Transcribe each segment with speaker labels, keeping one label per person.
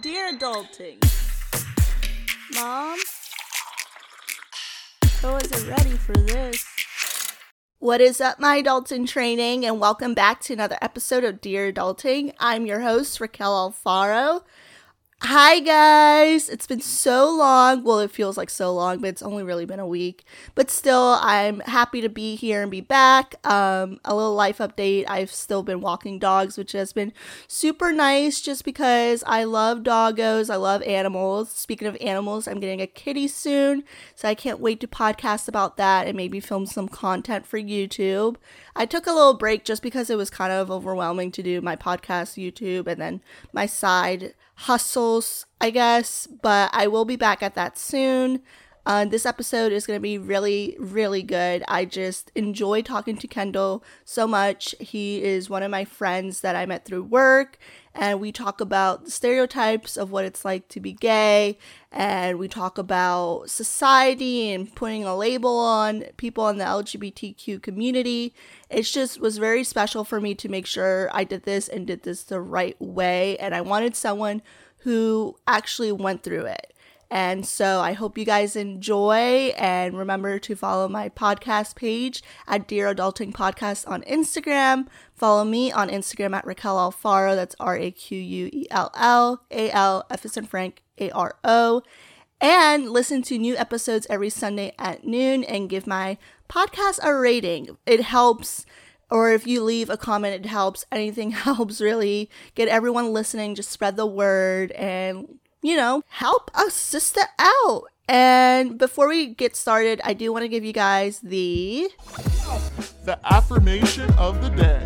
Speaker 1: Dear adulting. Mom? I wasn't ready for this. What is up, my adults in training, and welcome back to another episode of Dear Adulting. I'm your host, Raquel Alfaro. Hi, guys. It's been so long. Well, it feels like so long, but it's only really been a week. But still, I'm happy to be here and be back. Um, a little life update. I've still been walking dogs, which has been super nice just because I love doggos. I love animals. Speaking of animals, I'm getting a kitty soon. So I can't wait to podcast about that and maybe film some content for YouTube. I took a little break just because it was kind of overwhelming to do my podcast, YouTube, and then my side hustles, I guess, but I will be back at that soon. Uh, this episode is going to be really, really good. I just enjoy talking to Kendall so much. He is one of my friends that I met through work, and we talk about the stereotypes of what it's like to be gay, and we talk about society and putting a label on people in the LGBTQ community. It just was very special for me to make sure I did this and did this the right way, and I wanted someone who actually went through it. And so I hope you guys enjoy and remember to follow my podcast page at Dear Adulting Podcast on Instagram. Follow me on Instagram at Raquel Alfaro. That's R A Q U E L L A L F S and Frank A R O. And listen to new episodes every Sunday at noon and give my podcast a rating. It helps or if you leave a comment, it helps. Anything helps really. Get everyone listening, just spread the word and you know, help a sister out. And before we get started, I do want to give you guys the
Speaker 2: the affirmation of the day.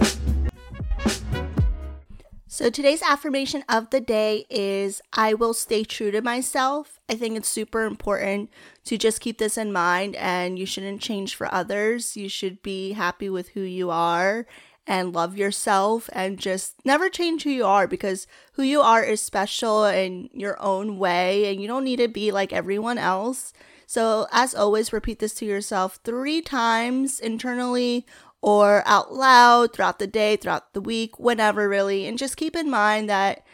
Speaker 1: So today's affirmation of the day is I will stay true to myself. I think it's super important to just keep this in mind and you shouldn't change for others. You should be happy with who you are and love yourself and just never change who you are because who you are is special in your own way and you don't need to be like everyone else. So, as always, repeat this to yourself three times internally or out loud throughout the day, throughout the week, whenever really. And just keep in mind that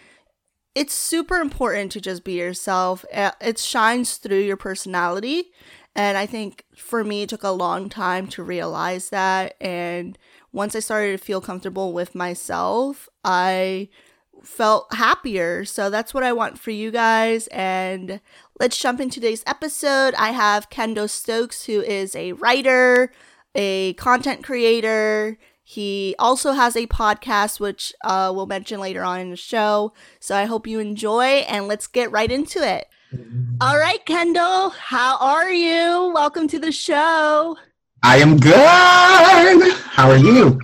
Speaker 1: it's super important to just be yourself. Uh, it shines through your personality. And I think for me, it took a long time to realize that. And once I started to feel comfortable with myself, I felt happier. So that's what I want for you guys. And let's jump into today's episode. I have Kendall Stokes, who is a writer, a content creator. He also has a podcast, which uh, we'll mention later on in the show. So I hope you enjoy, and let's get right into it. All right, Kendall, how are you? Welcome to the show.
Speaker 3: I am good. How are you?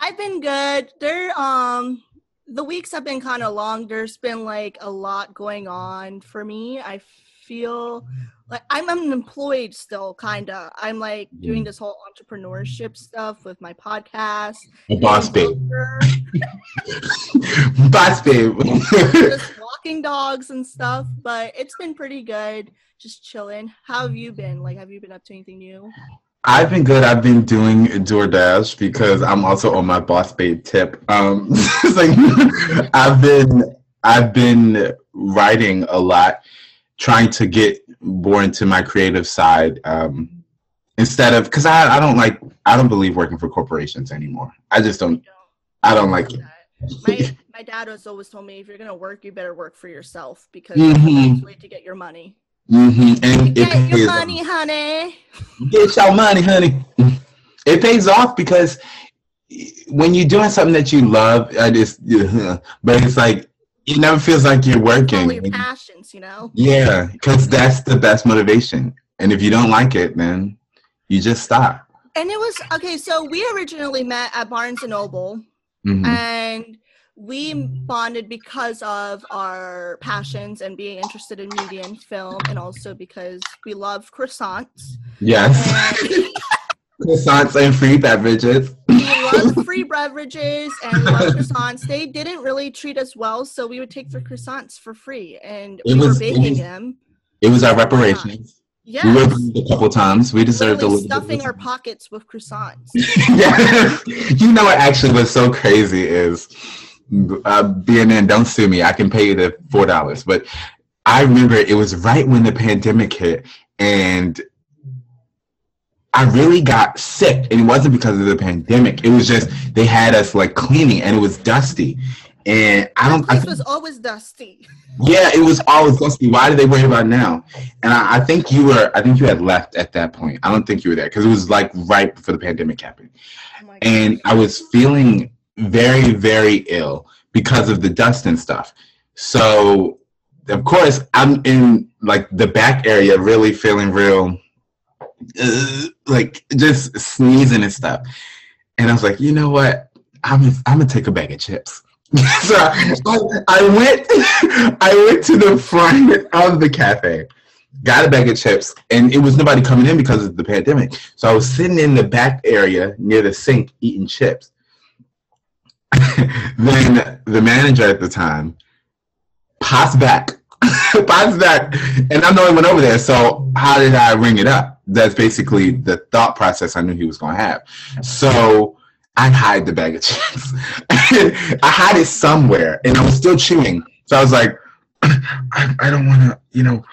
Speaker 1: I've been good. There um the weeks have been kind of long. There's been like a lot going on for me. I feel like I'm unemployed still kind of. I'm like doing this whole entrepreneurship stuff with my podcast.
Speaker 3: Boss babe. Boss babe.
Speaker 1: just walking dogs and stuff, but it's been pretty good. Just chilling. How have you been? Like have you been up to anything new?
Speaker 3: I've been good. I've been doing DoorDash because I'm also on my boss babe tip. Um, like I've been I've been writing a lot, trying to get more into my creative side. Um, instead of because I, I don't like I don't believe working for corporations anymore. I just don't. I don't like it.
Speaker 1: My my dad has always told me if you're gonna work, you better work for yourself because mm-hmm. that's the way to get your money.
Speaker 3: Mm-hmm.
Speaker 1: And get your money, honey.
Speaker 3: Get your money, honey. It pays off because when you're doing something that you love, I just, but it's like it never feels like you're working.
Speaker 1: All your passions, you know.
Speaker 3: Yeah, because that's the best motivation. And if you don't like it, then you just stop.
Speaker 1: And it was okay. So we originally met at Barnes and Noble, mm-hmm. and we mm-hmm. bonded because of our passions and being interested in media and film, and also because we love croissants.
Speaker 3: Yes. croissants and free beverages.
Speaker 1: We love free beverages and love croissants. They didn't really treat us well, so we would take the croissants for free, and it we was, were baking them.
Speaker 3: It was our reparations. Yeah. We were a couple times. We deserved
Speaker 1: Literally a little stuffing our pockets with croissants.
Speaker 3: yeah. you know what actually was so crazy is uh, B&N, don't sue me. I can pay you the four dollars. But I remember it was right when the pandemic hit, and I really got sick, and it wasn't because of the pandemic. It was just they had us like cleaning, and it was dusty. And I don't. It
Speaker 1: was always dusty.
Speaker 3: yeah, it was always dusty. Why did they worry about now? And I, I think you were. I think you had left at that point. I don't think you were there because it was like right before the pandemic happened,
Speaker 1: Oh
Speaker 3: and I was feeling very, very ill because of the dust and stuff. So, of course, I'm in like the back area, really feeling real, uh, like just sneezing and stuff. And I was like, you know what? I'm I'm gonna take a bag of chips. so I, I went I went to the front of the cafe, got a bag of chips, and it was nobody coming in because of the pandemic. So I was sitting in the back area near the sink eating chips. then the manager at the time pops back, pops back, and I'm the only one over there. So how did I ring it up? That's basically the thought process I knew he was going to have. So I hide the bag of chips. I had it somewhere, and I was still chewing. So I was like, I, I don't want to, you know,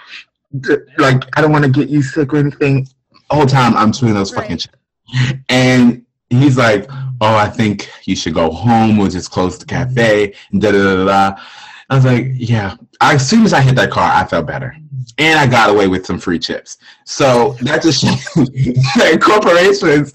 Speaker 3: like I don't want to get you sick or anything. The whole time I'm chewing those fucking chips, and he's like, "Oh, I think you should go home. We'll just close the cafe." Da da da da. I was like, "Yeah." As soon as I hit that car, I felt better, and I got away with some free chips. So that just shows that corporations.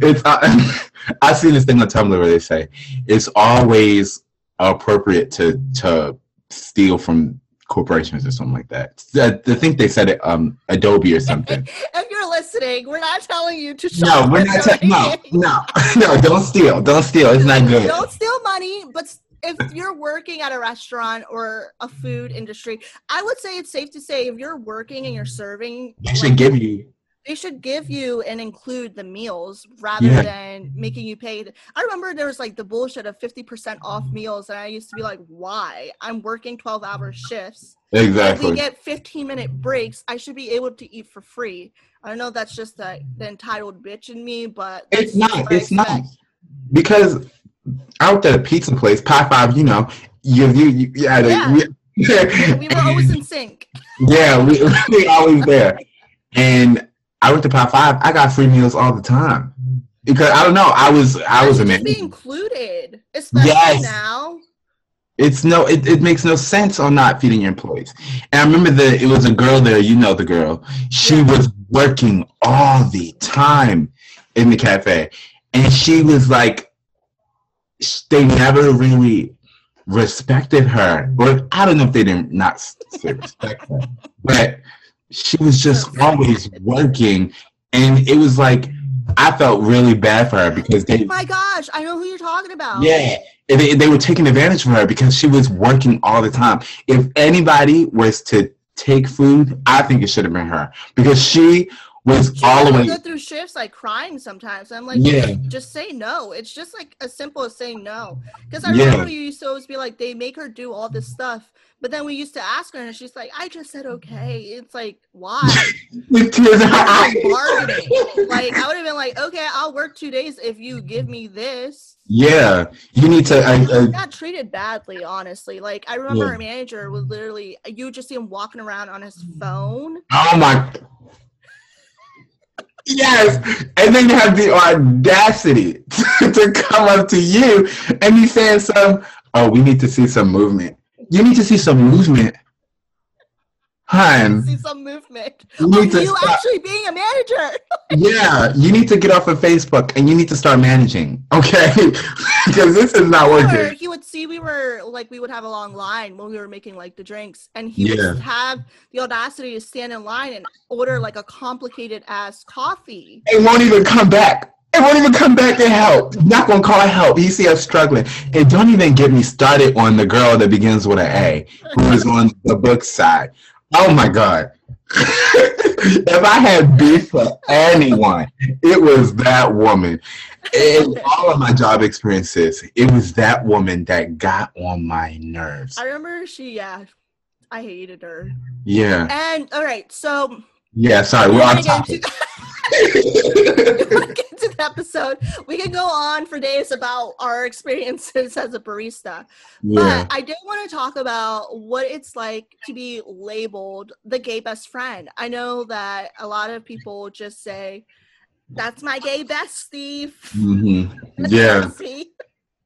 Speaker 3: It's uh, I've seen this thing on Tumblr where they say it's always appropriate to to steal from corporations or something like that. I I think they said it um Adobe or something.
Speaker 1: You're listening, we're not telling you to
Speaker 3: No, we're not. Ta- no, no, no. Don't steal. Don't steal. It's not good.
Speaker 1: Don't steal money, but if you're working at a restaurant or a food industry, I would say it's safe to say if you're working and you're serving,
Speaker 3: They should give you.
Speaker 1: They should give you and include the meals rather
Speaker 3: Yeah.
Speaker 1: than making you pay. I remember there was like the bullshit of 50% off meals, and I used to be like, why? I'm working 12 hour shifts. Exactly. If we get 15 minute breaks, I should be able to eat for free. I don't know if that's just the, the entitled bitch in me, but
Speaker 3: It's not. It's not. Because out at a pizza place, Pie Five, you know, you you, you yeah, the-
Speaker 1: Yeah.
Speaker 3: we-
Speaker 1: We were always in sync.
Speaker 3: yeah, we we always there. And I went to Pie Five. I got free meals all the time because I don't know. I was I was
Speaker 1: That
Speaker 3: a
Speaker 1: be
Speaker 3: man.
Speaker 1: included, especially
Speaker 3: Yes.
Speaker 1: now.
Speaker 3: It's no, it, it makes no sense on not feeding your employees. And I remember that it was a girl there, you know the girl. She
Speaker 1: Yeah.
Speaker 3: was working all the time in the cafe. And she was like, they never really respected her. Or I don't know if they didn't not respect her, but she was just always working. And it was like, I felt really bad for her because they,
Speaker 1: Oh my gosh, I know who you're talking about.
Speaker 3: yeah, they, they were taking advantage of her because she was working all the time. If anybody was to take food, I think it should have been her because she was
Speaker 1: She
Speaker 3: all the way.
Speaker 1: go through shifts like crying sometimes. I'm like,
Speaker 3: Yeah.
Speaker 1: just, just say no. It's just like as simple as saying no. Because I
Speaker 3: Yeah.
Speaker 1: remember you used to always be like, they make her do all this stuff. But then we used to ask her, and she's like, I just said okay. Mm-hmm. It's like, why?
Speaker 3: With tears in her eyes.
Speaker 1: bargaining. Like, I would have been like, okay, I'll work two days if you give me this.
Speaker 3: Yeah, you need to. I,
Speaker 1: I got treated badly, honestly. Like, I remember
Speaker 3: Yeah.
Speaker 1: our manager would literally, you would just see him walking around on his phone.
Speaker 3: oh my. Yes, and then you have the audacity to come up to you and be saying some. Oh, we need to see some movement. You need to see some movement, hun.
Speaker 1: See some movement.
Speaker 3: You need to
Speaker 1: you
Speaker 3: stop.
Speaker 1: actually being a manager.
Speaker 3: Yeah, you need to get off of Facebook and you need to start managing, okay? Because this is not
Speaker 1: Or
Speaker 3: working.
Speaker 1: he would see we were like we would have a long line when we were making like the drinks, and he
Speaker 3: Yeah.
Speaker 1: would have the audacity to stand in line and order like a complicated ass coffee.
Speaker 3: It won't even come back. It won't even come back and help. Not gonna call help. He see us struggling. And don't even get me started on the girl that begins with an A, who is on the book side. Oh my god. if I had beef for anyone, it was that woman. In all of my job experiences, it was that woman that got on my nerves.
Speaker 1: I remember she, yeah, I hated her.
Speaker 3: Yeah.
Speaker 1: And all right, so
Speaker 3: Yeah, sorry, we're on topic.
Speaker 1: into- If we get to the episode. We can go on for days about our experiences as a barista.
Speaker 3: Yeah.
Speaker 1: But I did want to talk about what it's like to be labeled the gay best friend. I know that a lot of people just say, "That's my gay bestie."
Speaker 3: hmm Yeah.
Speaker 1: bestie."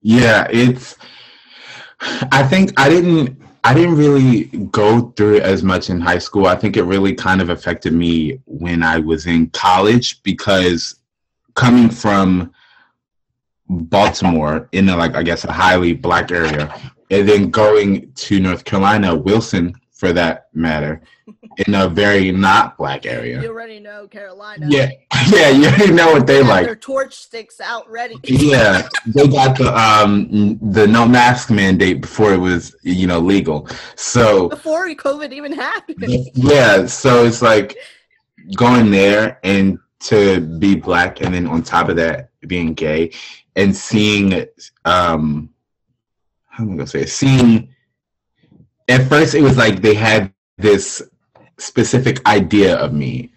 Speaker 3: Yeah, it's I think I didn't I didn't really go through it as much in high school. I think it really kind of affected me when I was in college because coming from Baltimore in a, like I guess a highly black area and then going to North Carolina, Wilson for that matter, in a very not black area.
Speaker 1: You already know Carolina.
Speaker 3: Yeah, yeah, you already know what they
Speaker 1: They
Speaker 3: like.
Speaker 1: their torch sticks out ready.
Speaker 3: yeah, they got the um the no mask mandate before it was you know legal. So
Speaker 1: Before COVID even happened.
Speaker 3: yeah, so it's like going there and to be black and then on top of that being gay and seeing um how am I gonna say it? seeing at first it was like they had this specific idea of me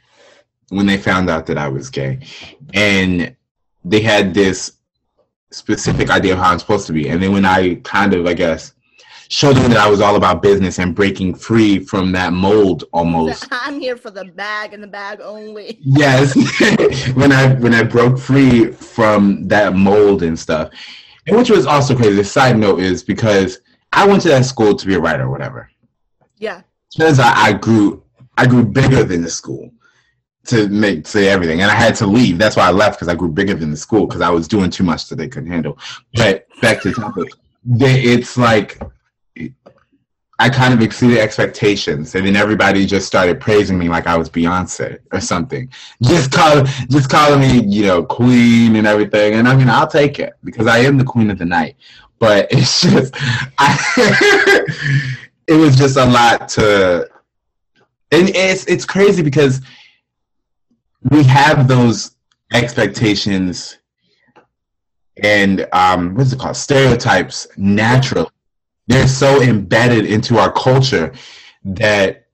Speaker 3: when they found out that I was gay. And they had this specific idea of how I'm supposed to be. And then when I kind of, I guess, showed them that I was all about business and breaking free from that mold almost.
Speaker 1: I'm here for the bag and the bag only.
Speaker 3: Yes. when I when I broke free from that mold and stuff. And which was also crazy. The side note is because I went to that school to be a writer or whatever.
Speaker 1: Yeah.
Speaker 3: Turns out I grew I grew bigger than the school to make say everything. And I had to leave. That's why I left because I grew bigger than the school because I was doing too much that they couldn't handle. But back to the topic. It's like I kind of exceeded expectations, and then everybody just started praising me like I was Beyonce or something. Just call, just calling me, you know, queen and everything. And I mean, I'll take it because I am the queen of the night. But it's just, I, it was just a lot to, and it's it's crazy because we have those expectations and um, what's it called? Stereotypes naturally. They're so embedded into our culture that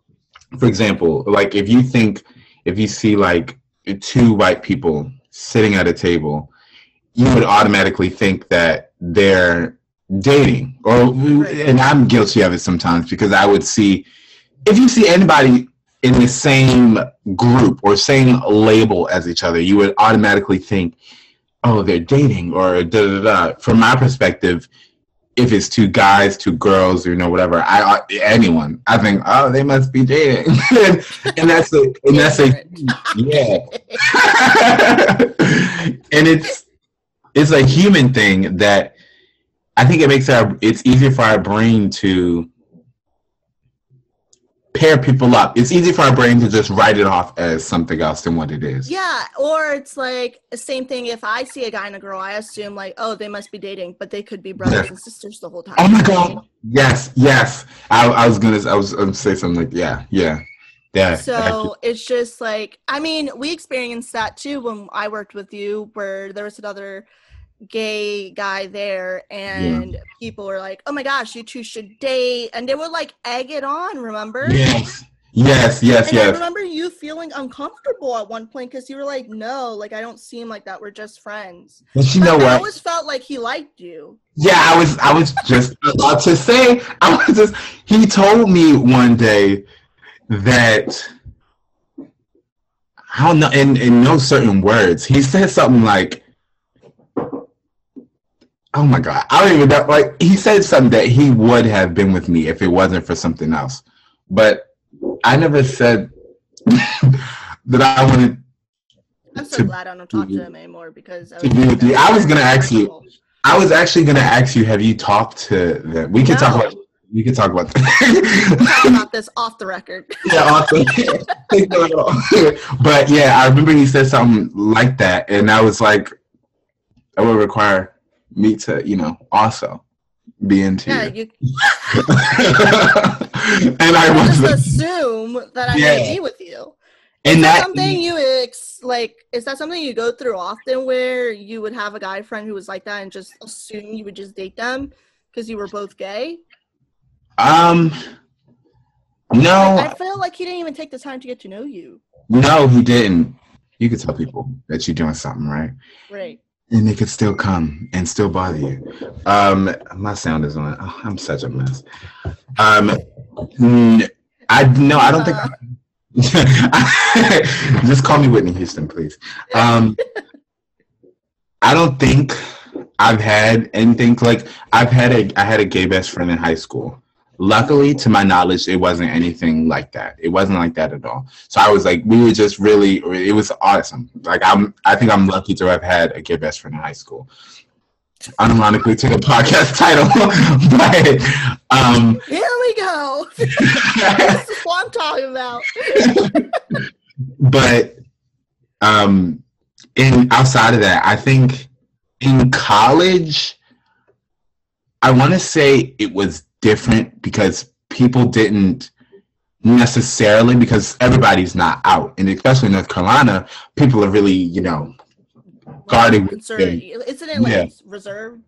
Speaker 3: for example like if you think if you see like two white people sitting at a table you would automatically think that they're dating or and i'm guilty of it sometimes because i would see if you see anybody in the same group or same label as each other you would automatically think oh they're dating or da da da from my perspective if it's two guys, two girls, you know, whatever, I anyone, I think, oh, they must be dating, and, and that's a, and that's a, yeah, and it's it's a human thing that I think it makes our it's easier for our brain to pair people up. It's easy for our brain to just write it off as something else than what it is.
Speaker 1: Yeah, or it's like the same thing. If I see a guy and a girl, I assume like, oh, they must be dating, but they could be brothers
Speaker 3: Yeah.
Speaker 1: and sisters the whole time.
Speaker 3: Oh my god. Yes, yes. I, I was gonna I was gonna say something like yeah, yeah. Yeah.
Speaker 1: So it's just like, I mean, we experienced that too when I worked with you, where there was another gay guy there, and people were like, "Oh my gosh, you two should date," and they would like egg it on. Remember?
Speaker 3: Yes. Yes, yes,
Speaker 1: And I remember you feeling uncomfortable at one point because you were like, "No, like I don't seem like that. We're just friends."
Speaker 3: But you
Speaker 1: But
Speaker 3: know
Speaker 1: I
Speaker 3: what?
Speaker 1: I always felt like he liked you.
Speaker 3: Yeah, I was I was just about to say I was just he told me one day that I don't know in, in no certain words. He said something like Oh my god. I don't even know like he said something that he would have been with me if it wasn't for something else. But I never said that I wanted
Speaker 1: I'm so glad I don't talk to him anymore because I
Speaker 3: to be with you. I was gonna ask you. I was actually gonna ask you, have you talked to them? We can talk about we can talk about
Speaker 1: Talk about this off the record.
Speaker 3: yeah, off awesome. but yeah, I remember he said something like that, and I was like, that would require me to, you know, also be into
Speaker 1: Yeah,
Speaker 3: you.
Speaker 1: you
Speaker 3: and I
Speaker 1: just
Speaker 3: was,
Speaker 1: assume that I'm
Speaker 3: Yeah.
Speaker 1: gonna be with you.
Speaker 3: and
Speaker 1: Is that
Speaker 3: that
Speaker 1: something you ex- like? Is that something you go through often, where you would have a guy friend who was like that and just assume you would just date them because you were both gay?
Speaker 3: um, No,
Speaker 1: I feel like he didn't even take the time to get to know you.
Speaker 3: no, he didn't. You could tell people that you're doing something right,
Speaker 1: Right.
Speaker 3: And they could still come and still bother you. Um, my sound is on. Oh, I'm such a mess. Um, I no, I don't think. Just call me Whitney Houston, please. Um, I don't think I've had anything like I've had a I had a gay best friend in high school. Luckily, to my knowledge, it wasn't anything like that. It wasn't like that at all. So I was like, we were just really. It was awesome. Like I'm, I think I'm lucky to have had a gay best friend in high school. Unironically, to the podcast title, but um,
Speaker 1: Here we go. this is what I'm talking about.
Speaker 3: but um in outside of that i think in college i want to say it was different because people didn't necessarily because everybody's not out. And especially in north carolina people are really you know guarding with
Speaker 1: Concern.
Speaker 3: their-
Speaker 1: Isn't it like
Speaker 3: Yeah.
Speaker 1: reserved?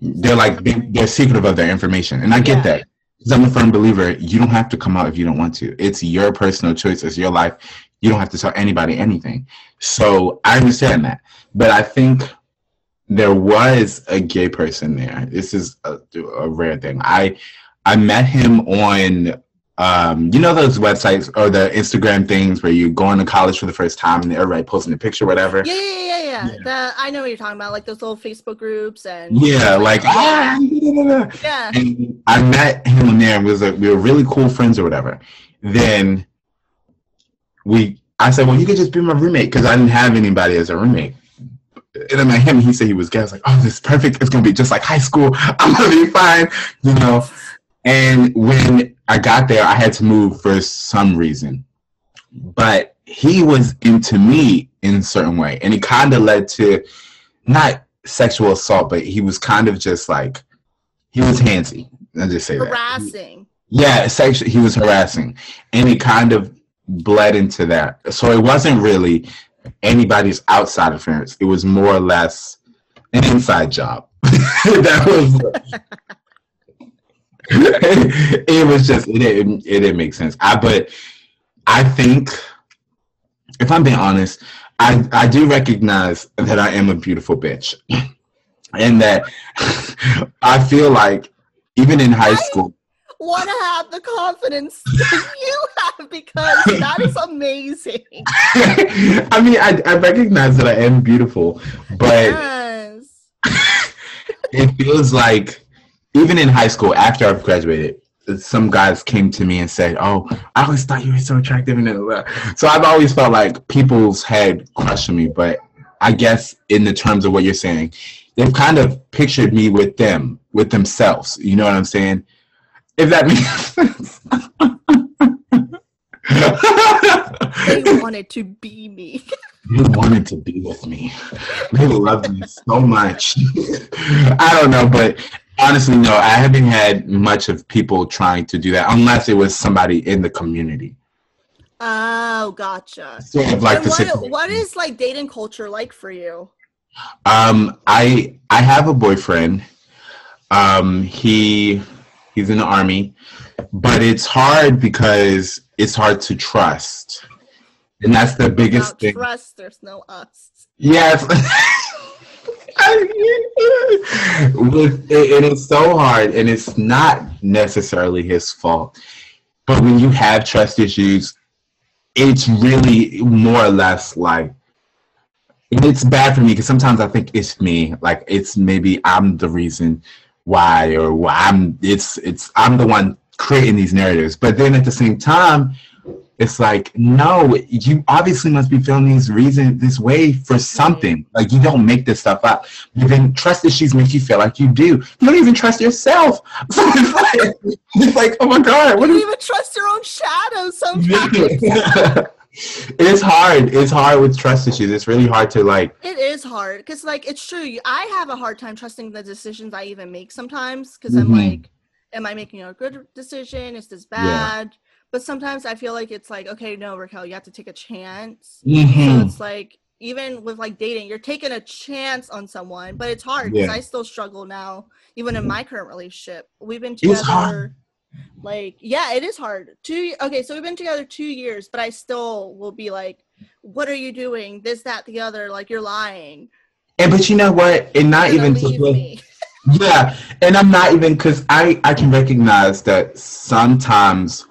Speaker 3: they're like they, they're secretive of their information. And i get
Speaker 1: Yeah.
Speaker 3: that. 'Cause i'm a firm believer you don't have to come out if you don't want to. It's your personal choice. It's your life. You don't have to tell anybody anything. So i understand that. But i think there was a gay person there this is a, a rare thing i i met him on um, you know those websites or the Instagram things where you're going to college for the first time and everybody posting a picture, whatever.
Speaker 1: Yeah, yeah, yeah, yeah.
Speaker 3: Yeah.
Speaker 1: The, I know what you're talking about, like those little Facebook groups and
Speaker 3: Yeah, like ah, da.
Speaker 1: yeah.
Speaker 3: and I met him there and was like we were really cool friends or whatever. Then we I said, Well you could just be my roommate because I didn't have anybody as a roommate. And I met him he said he was gay. I was like, Oh, this is perfect. It's gonna be just like high school. I'm gonna be fine, you know. And when I got there, I had to move for some reason. But he was into me in a certain way. And it kind of led to not sexual assault, but he was kind of just like he was handsy. I'll just say that.
Speaker 1: Harassing.
Speaker 3: Yeah, sexually he was harassing. And it kind of bled into that. So it wasn't really anybody's outside affairs. It was more or less an inside job. that was it was just it didn't it didn't make sense. I but I think if I'm being honest, I I do recognize that I am a beautiful bitch. And that I feel like even in high school
Speaker 1: Want to have the confidence that you have because that is amazing.
Speaker 3: I mean I, I recognize that I am beautiful, but
Speaker 1: yes.
Speaker 3: it feels like even in high school after I've graduated, some guys came to me and said, "Oh, I always thought you were so attractive," and blah, blah, blah." so I've always felt like people's had crush on me. But I guess in the terms of what you're saying, they've kind of pictured me with them, with themselves. You know what I'm saying? If that means sense.
Speaker 1: They wanted to be me.
Speaker 3: They wanted to be with me. They loved me so much. I don't know, but honestly, no, I haven't had much of people trying to do that unless it was somebody in the community.
Speaker 1: Oh, gotcha.
Speaker 3: Sort of like
Speaker 1: And
Speaker 3: the
Speaker 1: what,
Speaker 3: situation.
Speaker 1: what is like dating culture like for you?
Speaker 3: Um, I I have a boyfriend. Um, he he's in the army, but it's hard because it's hard to trust, and that's the biggest
Speaker 1: Without
Speaker 3: thing.
Speaker 1: trust, there's no us.
Speaker 3: Yes. With it, it is so hard, and it's not necessarily his fault. But when you have trust issues, it's really more or less like and it's bad for me because sometimes I think it's me. Like it's maybe I'm the reason why, or why I'm. It's it's I'm the one creating these narratives. But then at the same time, it's like no, you obviously must be feeling these reason this way for something. Mm-hmm. Like you don't make this stuff up. But then trust issues make you feel like you do. You don't even trust yourself. So it's like, it's like oh my god,
Speaker 1: You don't even trust your own shadow sometimes.
Speaker 3: it's hard. It's hard with trust issues. It's really hard to like.
Speaker 1: It is hard because, like, it's true. I have a hard time trusting the decisions I even make sometimes because I'm
Speaker 3: Mhm.
Speaker 1: like, am I making a good decision? Is this
Speaker 3: Yeah.
Speaker 1: bad? But sometimes I feel like it's like, okay, no, Raquel, you have to take a chance. So
Speaker 3: Mhm.
Speaker 1: it's like, even with like dating, you're taking a chance on someone, but it's hard because
Speaker 3: Yeah.
Speaker 1: I still struggle now, even in my current relationship. We've been together. Like yeah it is hard two okay so we've been together two years but i still will be like what are you doing this that the other like you're lying
Speaker 3: And but you know what? And not even to
Speaker 1: me.
Speaker 3: yeah, and I'm not even because I I can recognize that sometimes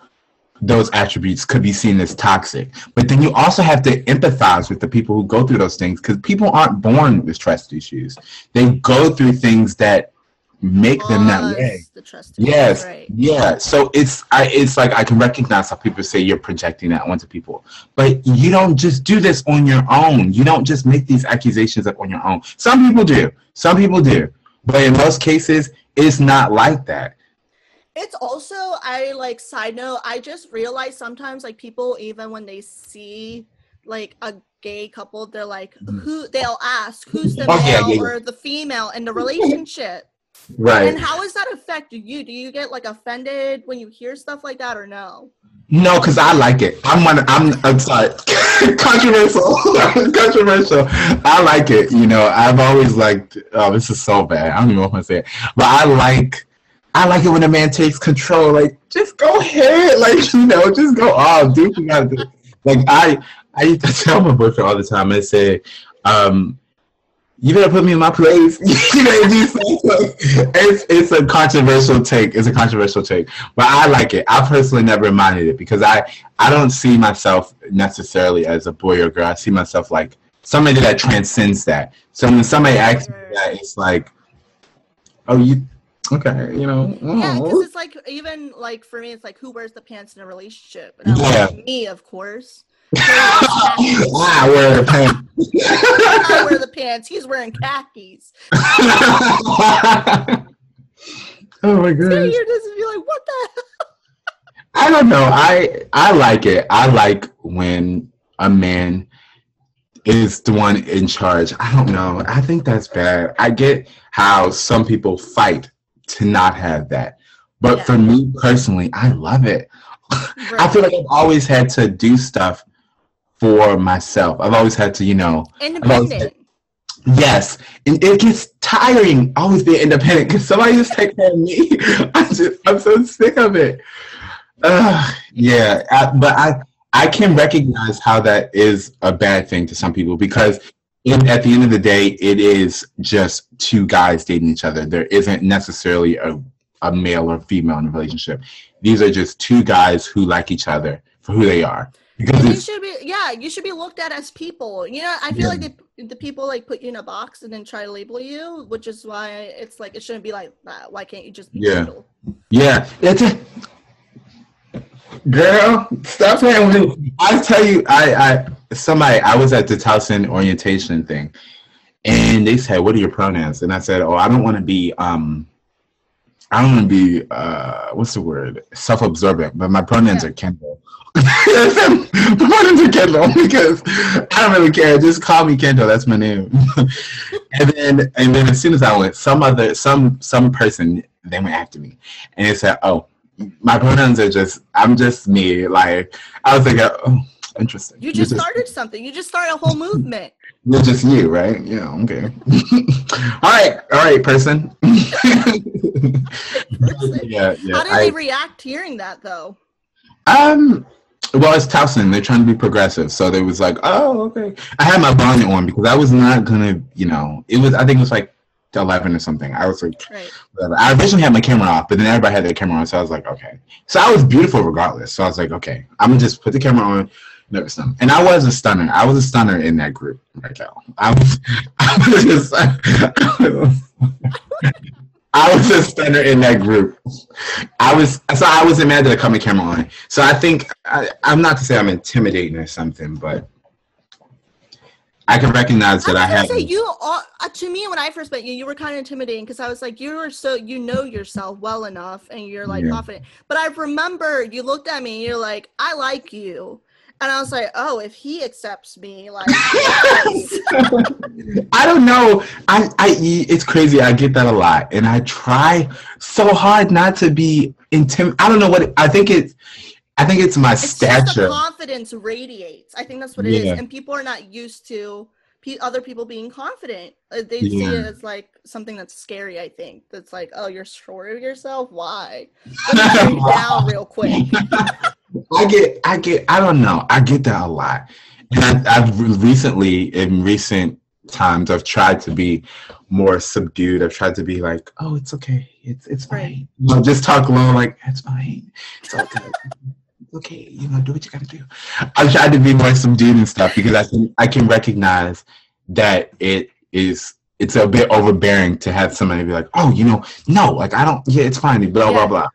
Speaker 3: those attributes could be seen as toxic, but then you also have to empathize with the people who go through those things because people aren't born with trust issues. They go through things that make them that way.
Speaker 1: the trust
Speaker 3: Yes,
Speaker 1: right
Speaker 3: yeah. So it's I it's like I can recognize how people say you're projecting that onto people, but you don't just do this on your own. You don't just make these accusations up on your own. Some people do. Some people do, but in most cases, it's not like that.
Speaker 1: It's also I like side note, I just realized sometimes like people even when they see like a gay couple, they're like who they'll ask who's the
Speaker 3: Mm-hmm. Oh, yeah,
Speaker 1: male
Speaker 3: yeah, yeah.
Speaker 1: or the female in the relationship.
Speaker 3: Right.
Speaker 1: And how does that affect you? Do you get like offended when you hear stuff like that or no?
Speaker 3: No, because I like it. I'm one. I'm. I'm sorry. Controversial. Controversial. I like it. You know, I've always liked. Oh, this is so bad. I don't even know what to say. it. But I like. I like it when a man takes control. Like, just go ahead. Like, you know, just go off. Do what you gotta do. Like, I. I used to tell my boyfriend all the time. I say, um, you better put me in my place. you know, it's, it's it's a controversial take. It's a controversial take, but I like it. I personally never minded it because I I don't see myself necessarily as a boy or girl. I see myself like somebody that transcends that. So when somebody asks me that, it's like, oh, you okay? You know,
Speaker 1: Yeah,
Speaker 3: oh.
Speaker 1: because it's like even like for me, it's like who wears the pants in a relationship? And I'm
Speaker 3: Yeah.
Speaker 1: like, me, of course.
Speaker 3: Ah, wear the pants.
Speaker 1: I wear the pants. He's wearing khakis.
Speaker 3: oh my
Speaker 1: So
Speaker 3: goodness.
Speaker 1: you're just be like, what the?
Speaker 3: I don't know. I I like it. I like when a man is the one in charge. I don't know. I think that's bad. I get how some people fight to not have that. But
Speaker 1: Yeah.
Speaker 3: for me personally, I love it. I feel like I've always had to do stuff for myself. I've always had to, you know,
Speaker 1: independent.
Speaker 3: Yes, and it gets tiring always being independent because somebody just take care of me. I'm just, I'm so sick of it. Uh, yeah, I, but I, I can recognize how that is a bad thing to some people because in, at the end of the day, it is just two guys dating each other. There isn't necessarily a, a male or female in a relationship. These are just two guys who like each other for who they are. Because
Speaker 1: you should be, yeah, you should be looked at as people. You know, I feel
Speaker 3: Yeah.
Speaker 1: like they, the people like put you in a box and then try to label you, which is why it's like it shouldn't be like that. Why can't you just be
Speaker 3: Yeah. Yeah, it's a girl. Stop playing with me. I tell you, I, I, somebody, I was at the Towson orientation thing, and they said, "What are your pronouns?" And I said, "Oh, I don't want to be, um, I don't want to be, uh, what's the word? Self-absorbent, but my pronouns
Speaker 1: Yeah.
Speaker 3: are Kendall." my pronouns are Kendall because I don't really care. Just call me Kendall. That's my name. and then, and then as soon as I went, some other, some, some person, they went after me, and they said, "Oh." my pronouns are just I'm just me. Like I was like, oh, interesting.
Speaker 1: You
Speaker 3: You're
Speaker 1: just started something. You just started a whole movement.
Speaker 3: You're just you, right? Yeah. Okay. all right. All right, person. yeah. Yeah.
Speaker 1: How did
Speaker 3: I-
Speaker 1: they react hearing that though?
Speaker 3: Um. Well, it's Towson. They're trying to be progressive, so they was like, "Oh, okay." I had my bonnet on because I was not gonna, you know, it was. I think it was like eleven or something. I was like,
Speaker 1: Right.
Speaker 3: whatever. I originally had my camera off, but then everybody had their camera on, so I was like, okay. So I was beautiful regardless. So I was like, okay, I'm gonna just put the camera on. Never. And I was a stunner. I was a stunner in that group, right now. I was, I was just, I was a stunner in that group. I was, so I wasn't mad that I my camera on. So I think I, I'm not to say I'm intimidating or something, but I can recognize that I,
Speaker 1: I
Speaker 3: have.
Speaker 1: say you are, uh, to me when I first met you, you were kind of intimidating because I was like, you were so you know yourself well enough and you're like
Speaker 3: Yeah.
Speaker 1: confident. But I remember you looked at me and you're like, I like you, and I was like, oh, if he accepts me, like.
Speaker 3: I don't know. I, I, it's crazy. I get that a lot, and I try so hard not to be intim. I don't know what. It, I think it's. I think it's my
Speaker 1: it's just the
Speaker 3: stature.
Speaker 1: confidence radiates. I think that's what it is,
Speaker 3: Yeah.
Speaker 1: and people are not used to pe- other people being confident. Uh, They see it as like something that's scary. I think that's like, oh, you're sure of yourself. Why? Let me bring you down real quick.
Speaker 3: I get, I get, I don't know. I get that a lot. And I, I've recently, in recent times, I've tried to be more subdued. I've tried to be like, oh, it's okay. It's it's
Speaker 1: Right.
Speaker 3: fine. You know, just talk low, like, it's fine. It's okay. It's okay. You know, do what you gotta do. I've tried to be more subdued and stuff because I can I can recognize that it is it's a bit overbearing to have somebody be like, oh, you know, no, like I don't yeah, it's fine, blah blah
Speaker 1: Yeah.
Speaker 3: blah.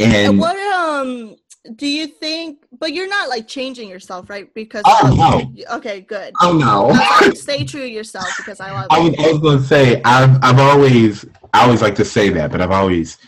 Speaker 1: And
Speaker 3: And
Speaker 1: what um do you think? But you're not like changing yourself, right? Because
Speaker 3: Oh, no.
Speaker 1: okay, good.
Speaker 3: oh no.
Speaker 1: Like, Stay true to yourself because I love
Speaker 3: I was,
Speaker 1: it.
Speaker 3: I was gonna say I've I've always I always like to say that, but I've always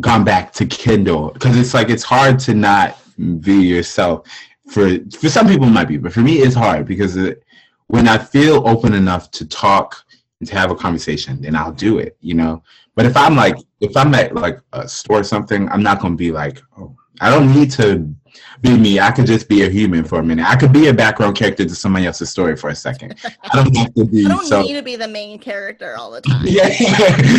Speaker 3: gone back to Kendall because it's like it's hard to not be yourself. For for some people it might be, but for me it's hard because it, when I feel open enough to talk and to have a conversation, then I'll do it. You know. But if I'm like if I'm at like a store or something, I'm not gonna be like, oh, I don't need to be me. I could just be a human for a minute. I could be a background character to somebody else's story for a second. I don't have to be
Speaker 1: I don't
Speaker 3: so.
Speaker 1: need to be the main character all the time.
Speaker 3: Yeah,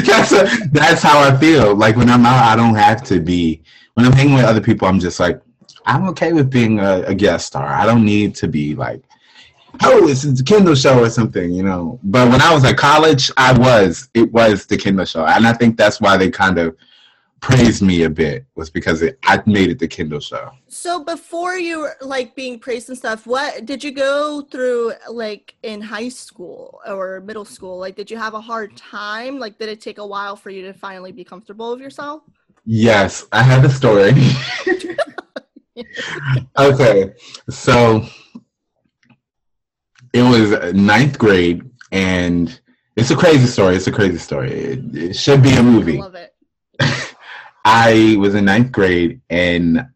Speaker 3: that's a, that's how I feel. Like when I'm out, I don't have to be. When I'm hanging with other people, I'm just like, I'm okay with being a, a guest star. I don't need to be like, oh, it's the Kendall show or something, you know. But when I was at college, I was. It was the Kendall show, and I think that's why they kind of praised me a bit was because it, I made it the Kendall show.
Speaker 1: So before you were like being praised and stuff, what did you go through like in high school or middle school? Like, did you have a hard time? Like, did it take a while for you to finally be comfortable with yourself?
Speaker 3: Yes, I have a story. okay, so it was ninth grade, and it's a crazy story. It's a crazy story. It, it should be a movie.
Speaker 1: love it.
Speaker 3: I was in ninth grade, and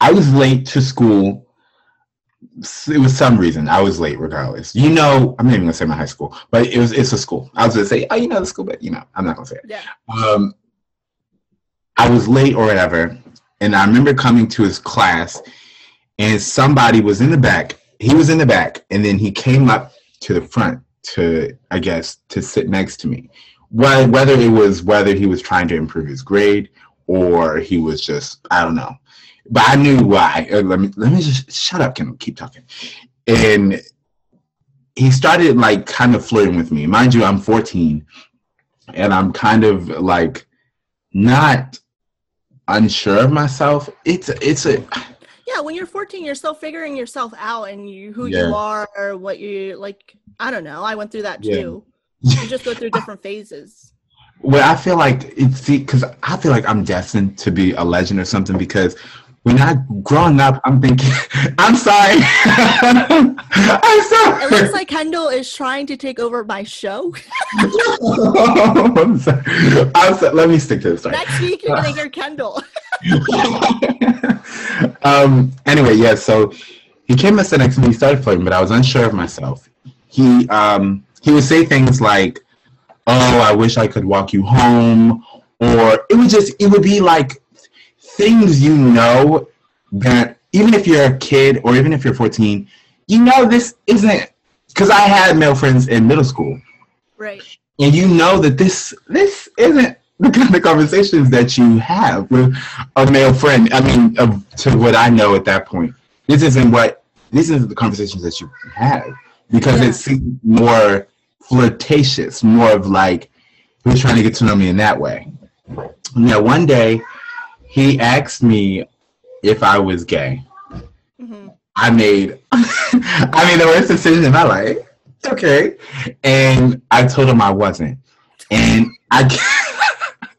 Speaker 3: I was late to school. It was some reason I was late, regardless. You know, I'm not even gonna say my high school, but it was it's a school. I was gonna say, oh, you know the school, but you know, I'm not gonna say it.
Speaker 1: Yeah.
Speaker 3: um, I was late or whatever, and I remember coming to his class, and somebody was in the back. He was in the back, and then he came up to the front to, I guess, to sit next to me. Whether it was whether he was trying to improve his grade or he was just, I don't know, but I knew why. Uh, Let me let me just shut up, Kim. Keep talking. And he started like kind of flirting with me. Mind you, I'm 14, and I'm kind of like not unsure of myself. It's it's a
Speaker 1: Yeah, when you're 14, you're still figuring yourself out and you who
Speaker 3: Yeah.
Speaker 1: you are or what you like. I don't know. I went through that
Speaker 3: Yeah.
Speaker 1: too. You just go through different phases.
Speaker 3: well, I feel like it's because I feel like I'm destined to be a legend or something because when I growing up, I'm thinking, I'm sorry, I'm sorry.
Speaker 1: It looks like Kendall is trying to take over my show.
Speaker 3: I'm sorry. I'm sorry. Let me stick to the story.
Speaker 1: Next week, you're gonna hear Kendall.
Speaker 3: Um. Anyway, yeah. So he came and sat next to me. He started flirting, but I was unsure of myself. He um he would say things like, "Oh, I wish I could walk you home," or it would just it would be like things you know that even if you're a kid or even if you're 14, you know this isn't because I had male friends in middle school
Speaker 1: Right.
Speaker 3: and you know that this this isn't the kind of conversations that you have with a male friend. I mean, of, to what I know at that point, this isn't what this isn't the conversations that you have because
Speaker 1: Yeah.
Speaker 3: it seems more flirtatious, more of like he was trying to get to know me in that way. Now, one day he asked me if I was gay.
Speaker 1: hmm
Speaker 3: I made I made the worst decision in my life. Okay. And I told him I wasn't. And I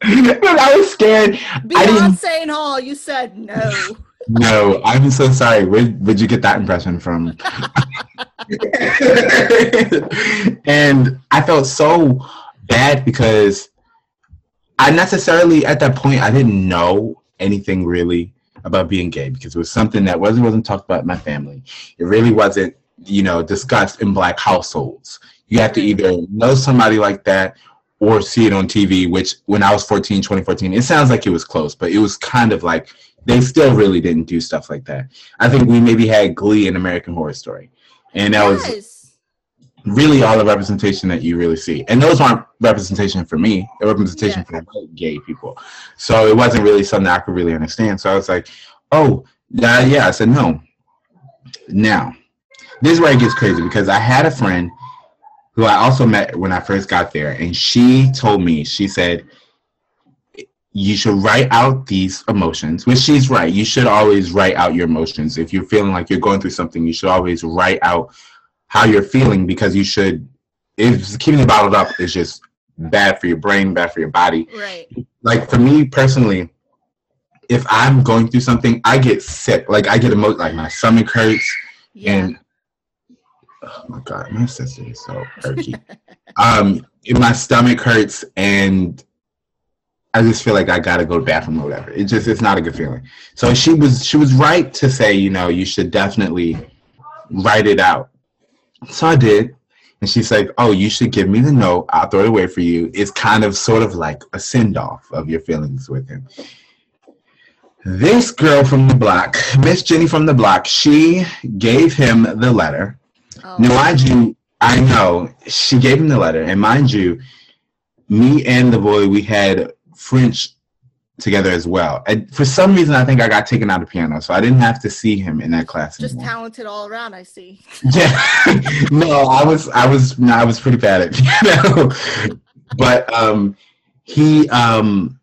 Speaker 3: I was scared. I didn't
Speaker 1: Beyonce and all, you said no.
Speaker 3: no, I'm so sorry. Where would you get that impression from? and I felt so bad because I necessarily at that point I didn't know anything really about being gay because it was something that wasn't wasn't talked about in my family. It really wasn't, you know, discussed in black households. You have to mm-hmm. either know somebody like that or see it on TV, which when I was 14, 2014, it sounds like it was close, but it was kind of like they still really didn't do stuff like that. I think we maybe had Glee and American Horror Story. And that was really all the representation that you really see. And those aren't representation for me, a representation
Speaker 1: Yeah.
Speaker 3: for gay people. So it wasn't really something I could really understand. So I was like, oh, yeah, yeah. I said, no. Now, this is where it gets crazy because I had a friend who I also met when I first got there, and she told me, she said, you should write out these emotions, which she's right. You should always write out your emotions. If you're feeling like you're going through something, you should always write out how you're feeling because you should, if keeping it bottled up is just bad for your brain, bad for your body.
Speaker 1: Right.
Speaker 3: Like for me personally, if I'm going through something, I get sick. Like I get emo like my stomach hurts
Speaker 1: Yeah.
Speaker 3: and oh my god, my sister is so perky. um, my stomach hurts and I just feel like I gotta go to bathroom or whatever. It just it's not a good feeling. So she was she was right to say, you know, you should definitely write it out. So I did. And she's like, Oh, you should give me the note. I'll throw it away for you. It's kind of sort of like a send off of your feelings with him. This girl from the block, Miss Jenny from the block, she gave him the letter.
Speaker 1: Oh,
Speaker 3: Now, mind you, I know she gave him the letter, and mind you, me and the boy we had French together as well. And for some reason, I think I got taken out of piano, so I didn't have to see him in that class
Speaker 1: just
Speaker 3: anymore.
Speaker 1: talented all around, I see.
Speaker 3: Yeah, no, I was, I was, no, I was pretty bad at piano, but um, he, um,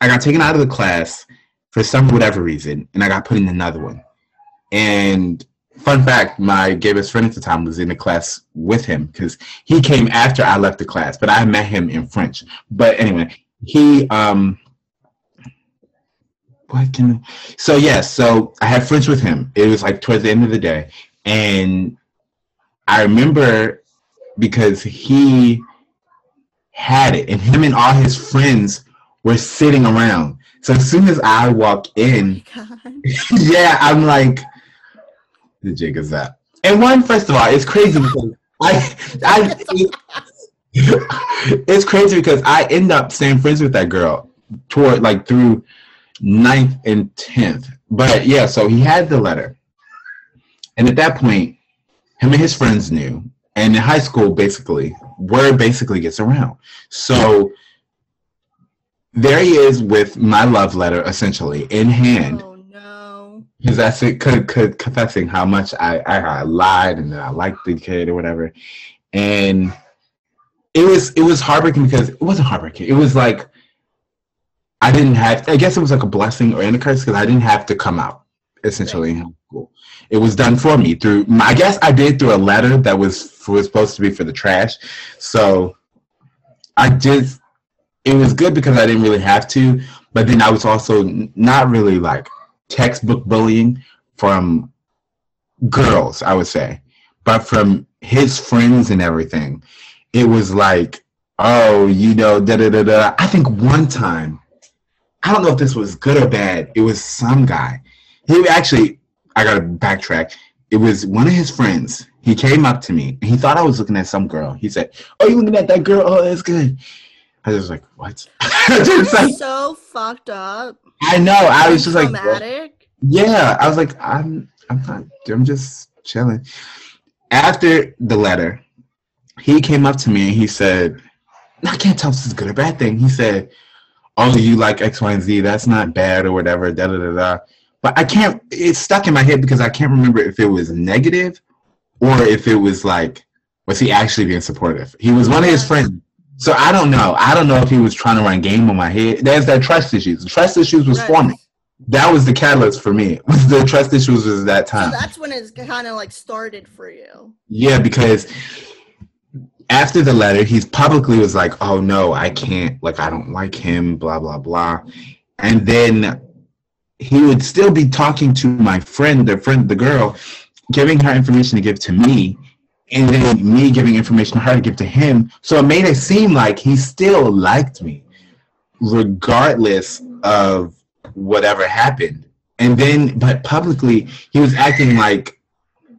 Speaker 3: I got taken out of the class for some whatever reason, and I got put in another one. And fun fact, my gay best friend at the time was in the class with him because he came after I left the class, but I met him in French. But anyway, he um. What can so yes, so I had French with him. It was like towards the end of the day, and I remember because he had it, and him and all his friends were sitting around. So as soon as I walk in,
Speaker 1: Oh
Speaker 3: yeah, I'm like, the jig is up. And one, first of all, it's crazy because I, I, it's crazy because I end up staying friends with that girl toward like through ninth and tenth. But yeah, so he had the letter, and at that point, him and his friends knew. And in high school, basically, word basically gets around. So there he is with my love letter essentially in hand That's it could could confessing how much I, I I lied and that I liked the kid or whatever, and it was it was heartbreaking because it wasn't heartbreaking. It was like I didn't have. I guess it was like a blessing or a curse because I didn't have to come out essentially in high school. It was done for me through. I guess I did through a letter that was was supposed to be for the trash, so I just it was good because I didn't really have to. But then I was also not really like textbook bullying from girls, I would say, but from his friends and everything. It was like, oh, you know, da da da da. I think one time, I don't know if this was good or bad. It was some guy. He actually, I gotta backtrack. It was one of his friends. He came up to me and he thought I was looking at some girl. He said, "Oh, you looking at that girl? Oh, that's good." I was like, "What?"
Speaker 1: So fucked up.
Speaker 3: I know. I was just like, yeah. I was like, I'm, I'm not. I'm just chilling. After the letter, he came up to me and he said, "I can't tell if this is a good or bad thing." He said, "Oh, you like X, Y, and Z? That's not bad or whatever." Da da da da. But I can't. It's stuck in my head because I can't remember if it was negative or if it was like, was he actually being supportive? He was one of his friends. So I don't know. I don't know if he was trying to run game on my head. There's that trust issues. The trust issues was
Speaker 1: Right.
Speaker 3: forming. That was the catalyst for me. Was the trust issues was that time.
Speaker 1: So that's when it's kind of like started for you.
Speaker 3: Yeah, because after the letter, he's publicly was like, "Oh no, I can't. Like, I don't like him." Blah blah blah. And then he would still be talking to my friend, the friend, the girl, giving her information to give to me, and then me giving information to her to give to him. So it made it seem like he still liked me, regardless of whatever happened. And then, but publicly, he was acting like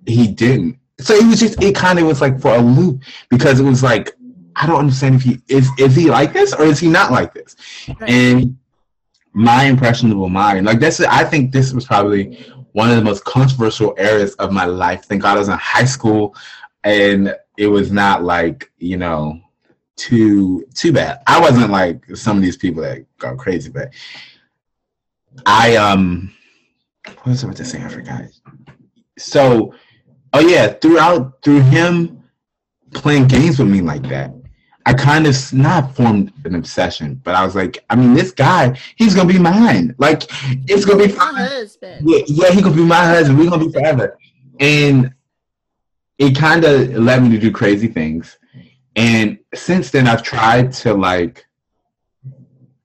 Speaker 3: he didn't. So it was just, it kind of was like for a loop because it was like, I don't understand if he is, is he like this or is he not like this? And my impressionable mind, like this, I think this was probably one of the most controversial areas of my life. Thank God I was in high school and it was not like you know too too bad. I wasn't like some of these people that go crazy, but I um what was I about to say? I forgot. So oh yeah, throughout through him playing games with me like that, I kind of not formed an obsession, but I was like, I mean, this guy, he's gonna be mine. Like, it's gonna be
Speaker 1: My husband.
Speaker 3: yeah, yeah, he gonna be my husband. We're gonna be forever. And it kind of led me to do crazy things. And since then, I've tried to like,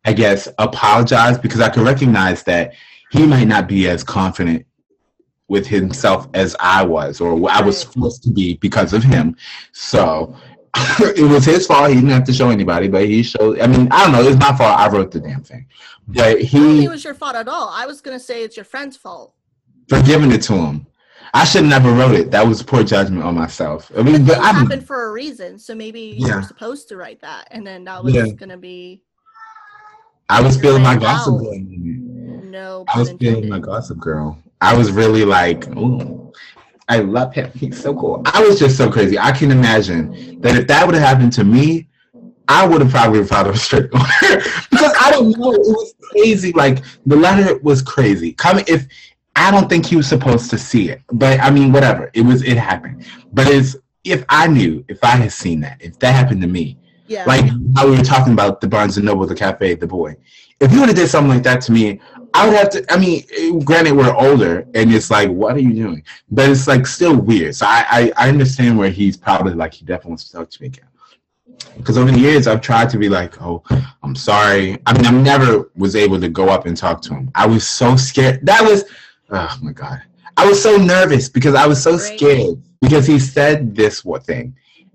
Speaker 3: I guess, apologize because I can recognize that he might not be as confident with himself as I was, or I was forced to be because of him. So it was his fault. He didn't have to show anybody, but he showed. I mean, I don't know. It's my fault. I wrote the damn thing, but
Speaker 1: I don't think
Speaker 3: he
Speaker 1: it was your fault at all. I was gonna say it's your friend's fault.
Speaker 3: for giving it to him. I should have never wrote it. That was poor judgment on myself. I mean,
Speaker 1: But
Speaker 3: but
Speaker 1: happened for a reason, so maybe you
Speaker 3: Yeah.
Speaker 1: were supposed to write that, and then that was
Speaker 3: Yeah.
Speaker 1: gonna be
Speaker 3: I was feeling my gossip girl.
Speaker 1: no
Speaker 3: I was
Speaker 1: pun
Speaker 3: feeling my gossip girl. I was really like, ooh, I love him. He's so cool. I was just so crazy. I can imagine that if that would have happened to me, I would have probably filed a restraining order because I don't know. It was crazy. Like the letter was crazy. Coming if I don't think he was supposed to see it, but I mean, whatever. It was. It happened. But it's if I knew, if I had seen that, if that happened to me,
Speaker 1: Yeah.
Speaker 3: like how we were talking about the Barnes and Noble, the cafe, the boy. If you would have did something like that to me, I would have to. I mean, granted, we're older, and it's like, what are you doing? But it's like still weird. So I, I, I understand where he's probably like he definitely wants to talk to me again. Because over the years, I've tried to be like, oh, I'm sorry. I mean, I never was able to go up and talk to him. I was so scared. That was, oh my god, I was so nervous because I was so
Speaker 1: Right.
Speaker 3: scared because he said this one thing,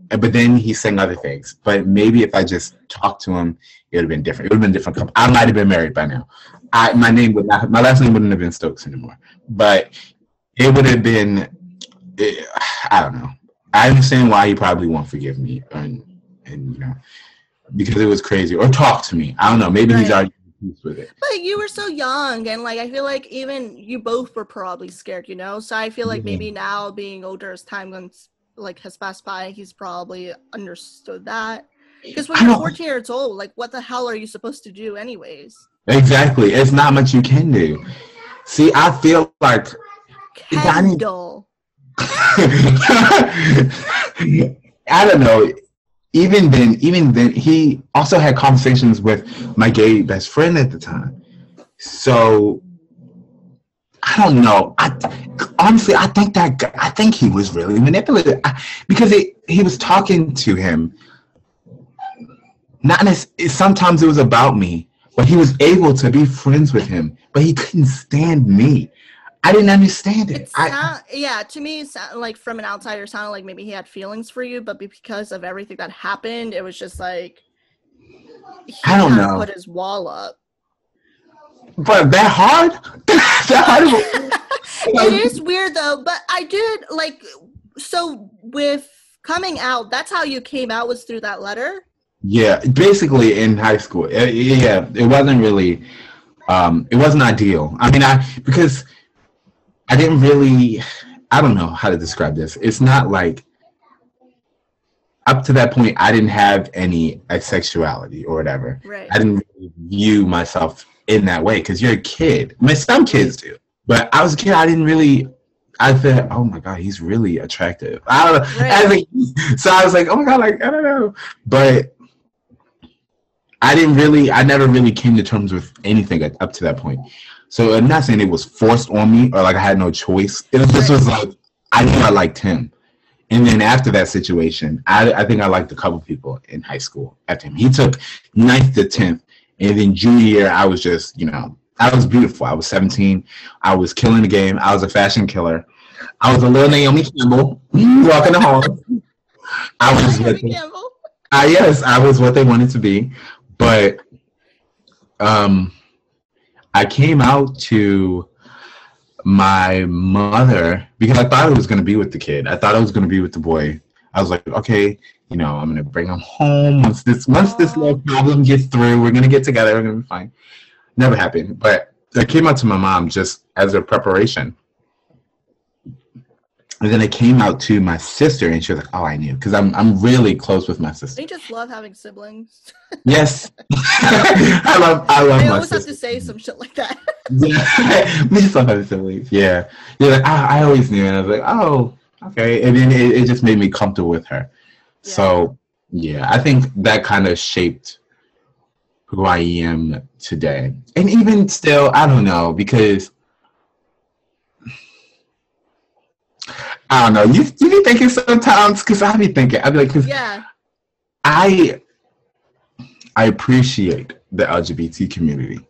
Speaker 3: but then he's saying other things. But maybe if I just talked to him, it would have been different. It would have been different. couple- I might have been married by now. I my name would not. My last name wouldn't have been Stokes anymore. But it would have been. It, I don't know. I understand why he probably won't forgive me, and and you know, because it was crazy. Or talk to me. I don't know. Maybe he's already peace with it.
Speaker 1: But you were so young, and like I feel like even you both were probably scared, you know. So I feel like
Speaker 3: Mhm.
Speaker 1: maybe now, being older as time goes, like has passed by, he's probably understood that. Because when you're 14 years old, like what the hell are you supposed to do, anyways?
Speaker 3: Exactly. It's not much you can do. See, I feel like
Speaker 1: Kendall.
Speaker 3: I don't know. Even then, even then, he also had conversations with my gay best friend at the time. So I don't know. I honestly, I think that I think he was really manipulative I, because it, he was talking to him. Not necess- sometimes it was about me, but he was able to be friends with him, but he couldn't stand me. I didn't understand it.
Speaker 1: It
Speaker 3: I,
Speaker 1: sound, yeah, to me, like from an outsider, sounded like maybe he had feelings for you, but because of everything that happened, it was just like he
Speaker 3: I don't know.
Speaker 1: Put his wall up.
Speaker 3: but that hard? that hard?
Speaker 1: it is weird though, but I did like so with coming out. That's how you came out was through that letter.
Speaker 3: Yeah, basically in high school. Uh, Yeah, it wasn't really, um, it wasn't ideal. I mean, I because I didn't really, I don't know how to describe this. It's not like up to that point I didn't have any sexuality or whatever.
Speaker 1: Right.
Speaker 3: I didn't really view myself in that way because you're a kid. I mean, some kids do, but I was a kid. I didn't really. I thought, oh my god, he's really attractive. I don't know. I so I was like, oh my god, like I don't know, but I didn't really. I never really came to terms with anything up to that point. So I'm not saying it was forced on me or like I had no choice. It was just was like I knew I liked him. And then after that situation, I, I think I liked a couple people in high school after him. He took ninth to 10th. And then junior year, I was just, you know, I was beautiful. I was 17. I was killing the game. I was a fashion killer. I was a little Naomi Campbell walking the hall. I was what they,
Speaker 1: Campbell.
Speaker 3: uh, yes, I was what they wanted to be. But um, I came out to my mother because I thought I was going to be with the kid. I thought I was going to be with the boy. I was like, okay, you know, I'm going to bring him home once this once this little problem gets through. We're going to get together. We're going to be fine. Never happened. But I came out to my mom just as a preparation. And then it came out to my sister, and she was like, "Oh, I knew," because I'm I'm really close with my sister.
Speaker 1: They just love having siblings.
Speaker 3: Yes, I love I love
Speaker 1: I always have to say some shit like that.
Speaker 3: Yeah, we just love having siblings. Yeah, yeah. Like I, I always knew, and I was like, "Oh, okay." And then it, it just made me comfortable with her. So yeah, I think that kind of shaped who I am today. And even still, I don't know because I don't know. You you be thinking sometimes because I be thinking I be like because
Speaker 1: yeah,
Speaker 3: I I appreciate the LGBT community.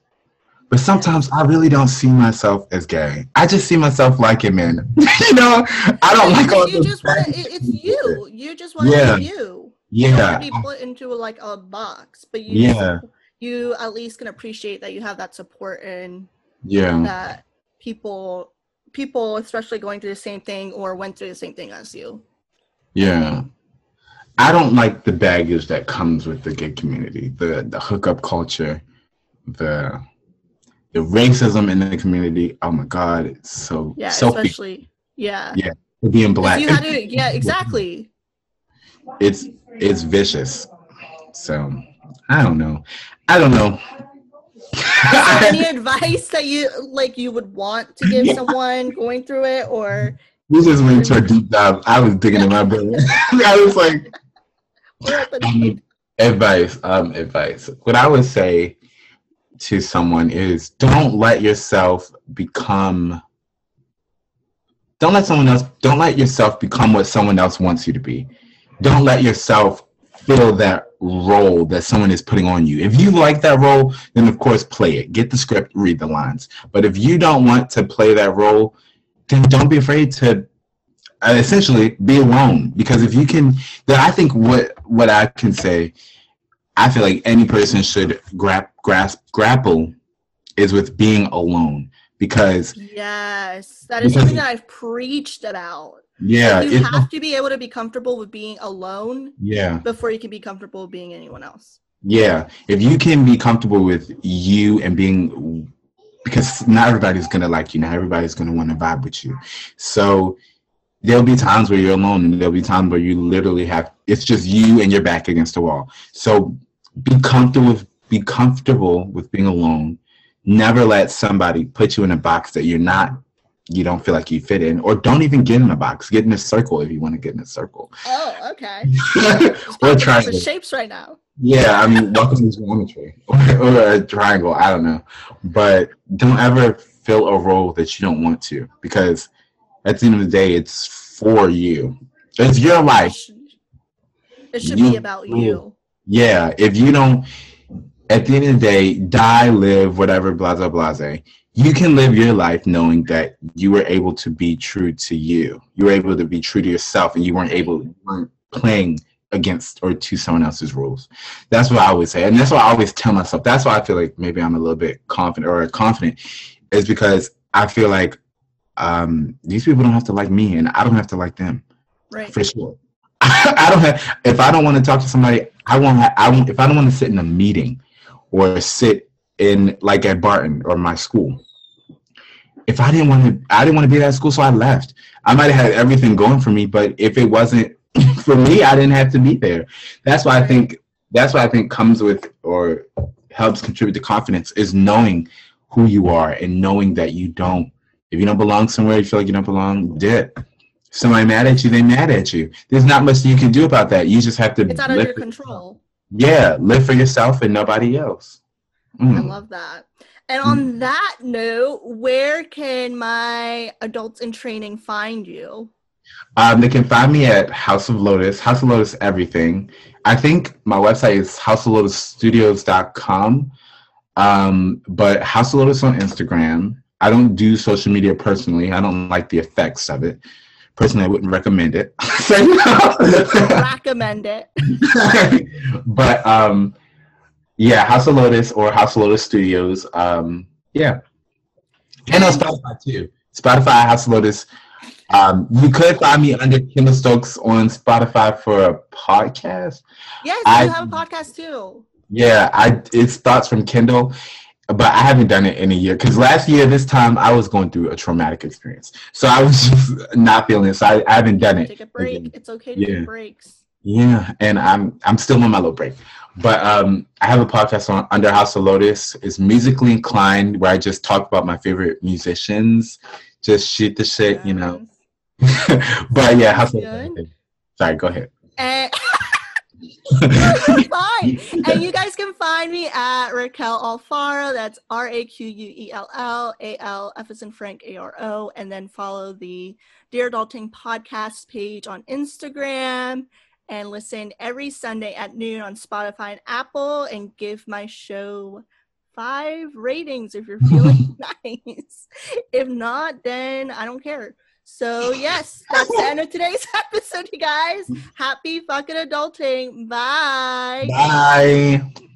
Speaker 3: But sometimes I really don't see myself as gay. I just see myself like liking men. you know, I don't like all
Speaker 1: you
Speaker 3: those
Speaker 1: just want to.
Speaker 3: fancy
Speaker 1: It, it's you. You just want to
Speaker 3: Yeah.
Speaker 1: be you. You don't
Speaker 3: Yeah,
Speaker 1: be put into like a box, but you
Speaker 3: Yeah.
Speaker 1: you at least can appreciate that you have that support and
Speaker 3: yeah,
Speaker 1: that people people especially going through the same thing or went through the same thing as you.
Speaker 3: yeah. I don't like the baggage that comes with the gay community, the the hookup culture, the the racism in the community. Oh my God, it's so
Speaker 1: Yeah, especially yeah.
Speaker 3: Yeah, being black.
Speaker 1: You had to, yeah, exactly.
Speaker 3: it's it's vicious. So I don't know. I don't know.
Speaker 1: Any advice that you like you would want to give someone going through it or
Speaker 3: we just went into a deep dive. I was digging in my brain. I was like, um, advice. Um, advice. What I would say to someone is, don't let yourself become. Don't let someone else. Don't let yourself become what someone else wants you to be. Don't let yourself feel that role that someone is putting on you. If you like that role, then of course play it. Get the script, read the lines. But if you don't want to play that role, then don't be afraid to uh, essentially be alone. Because if you can, then I think what what I can say, I feel like any person should grab grasp grapple is with being alone. Because
Speaker 1: yes, that is
Speaker 3: Because-
Speaker 1: something that I've preached about.
Speaker 3: Yeah,
Speaker 1: you have to be able to be comfortable with being alone
Speaker 3: yeah.
Speaker 1: before you can be comfortable with being anyone else.
Speaker 3: Yeah, if you can be comfortable with you and being, because not everybody's gonna like you, not everybody's gonna want to vibe with you. So there'll be times where you're alone, and there'll be times where you literally have it's just you and your back against the wall. So be comfortable with be comfortable with being alone. Never let somebody put you in a box that you're not, you don't feel like you fit in, or don't even get in a box. Get in a circle if you want to get in a circle,
Speaker 1: Oh, okay.
Speaker 3: or try.
Speaker 1: the shapes right now.
Speaker 3: Yeah, I mean, welcome to geometry or, or a triangle. I don't know, but don't ever fill a role that you don't want to, because at the end of the day, it's for you. It's your life.
Speaker 1: it should
Speaker 3: You
Speaker 1: be about you.
Speaker 3: Yeah. If you don't, at the end of the day, die, live, whatever, blah blah blah. You can live your life knowing that you were able to be true to you. You were able to be true to yourself, and you weren't able, you weren't playing against or to someone else's rules. That's what I always say, and that's what I always tell myself. That's why I feel like maybe I'm a little bit confident or confident, is because I feel like um, these people don't have to like me, and I don't have to like them
Speaker 1: Right.
Speaker 3: for sure. I don't have. If I don't want to talk to somebody, I won't. Ha- I won't. If I don't want to sit in a meeting or sit in like at Barton or my school, if I didn't want to, I didn't want to be at that school, so I left. I might have had everything going for me, but if it wasn't for me, I didn't have to be there. That's why I think. That's why I think comes with or helps contribute to confidence is knowing who you are and knowing that you don't. If you don't belong somewhere, you feel like you don't belong, dip somebody mad at you, they mad at you. There's not much you can do about that. You just have to
Speaker 1: It's out of your control.
Speaker 3: Yeah, live for yourself and nobody else.
Speaker 1: I
Speaker 3: Mm.
Speaker 1: love that. And on that note, where can my adults in training find you?
Speaker 3: Um, they can find me at House of Lotus, House of Lotus Everything. I think my website is houseoflotusstudios.com. Um, but House of Lotus on Instagram. I don't do social media personally. I don't like the effects of it. Personally, I wouldn't recommend it.
Speaker 1: Recommend it.
Speaker 3: but um yeah house of lotus or house of lotus studios um yeah and on spotify too spotify house of lotus um you could find me under kendall stokes on spotify for a podcast
Speaker 1: Yes,
Speaker 3: I-
Speaker 1: you have a podcast too.
Speaker 3: yeah i it's thoughts from kendall but I haven't done it in a year because last year this time I was going through a traumatic experience, so I was just not feeling it. So I, I haven't done it.
Speaker 1: Take a break.
Speaker 3: again.
Speaker 1: It's okay to
Speaker 3: Yeah.
Speaker 1: take breaks.
Speaker 3: Yeah, and I'm I'm still on my little break, but um, I have a podcast on Under House of Lotus. It's musically inclined where I just talk about my favorite musicians, just shoot the shit, you know. But yeah, House of Lotus. Sorry, go ahead.
Speaker 1: And fine. And you guys can find me at Raquel Alfaro. That's R A Q U E L L A L F as in Frank A R O. And then follow the Dear Adulting podcast page on Instagram and listen every Sunday at noon on Spotify and Apple and give my show five ratings if you're feeling nice. If not, then I don't care. So, yes, that's the end of today's episode, you guys. Happy fucking adulting. Bye.
Speaker 3: Bye.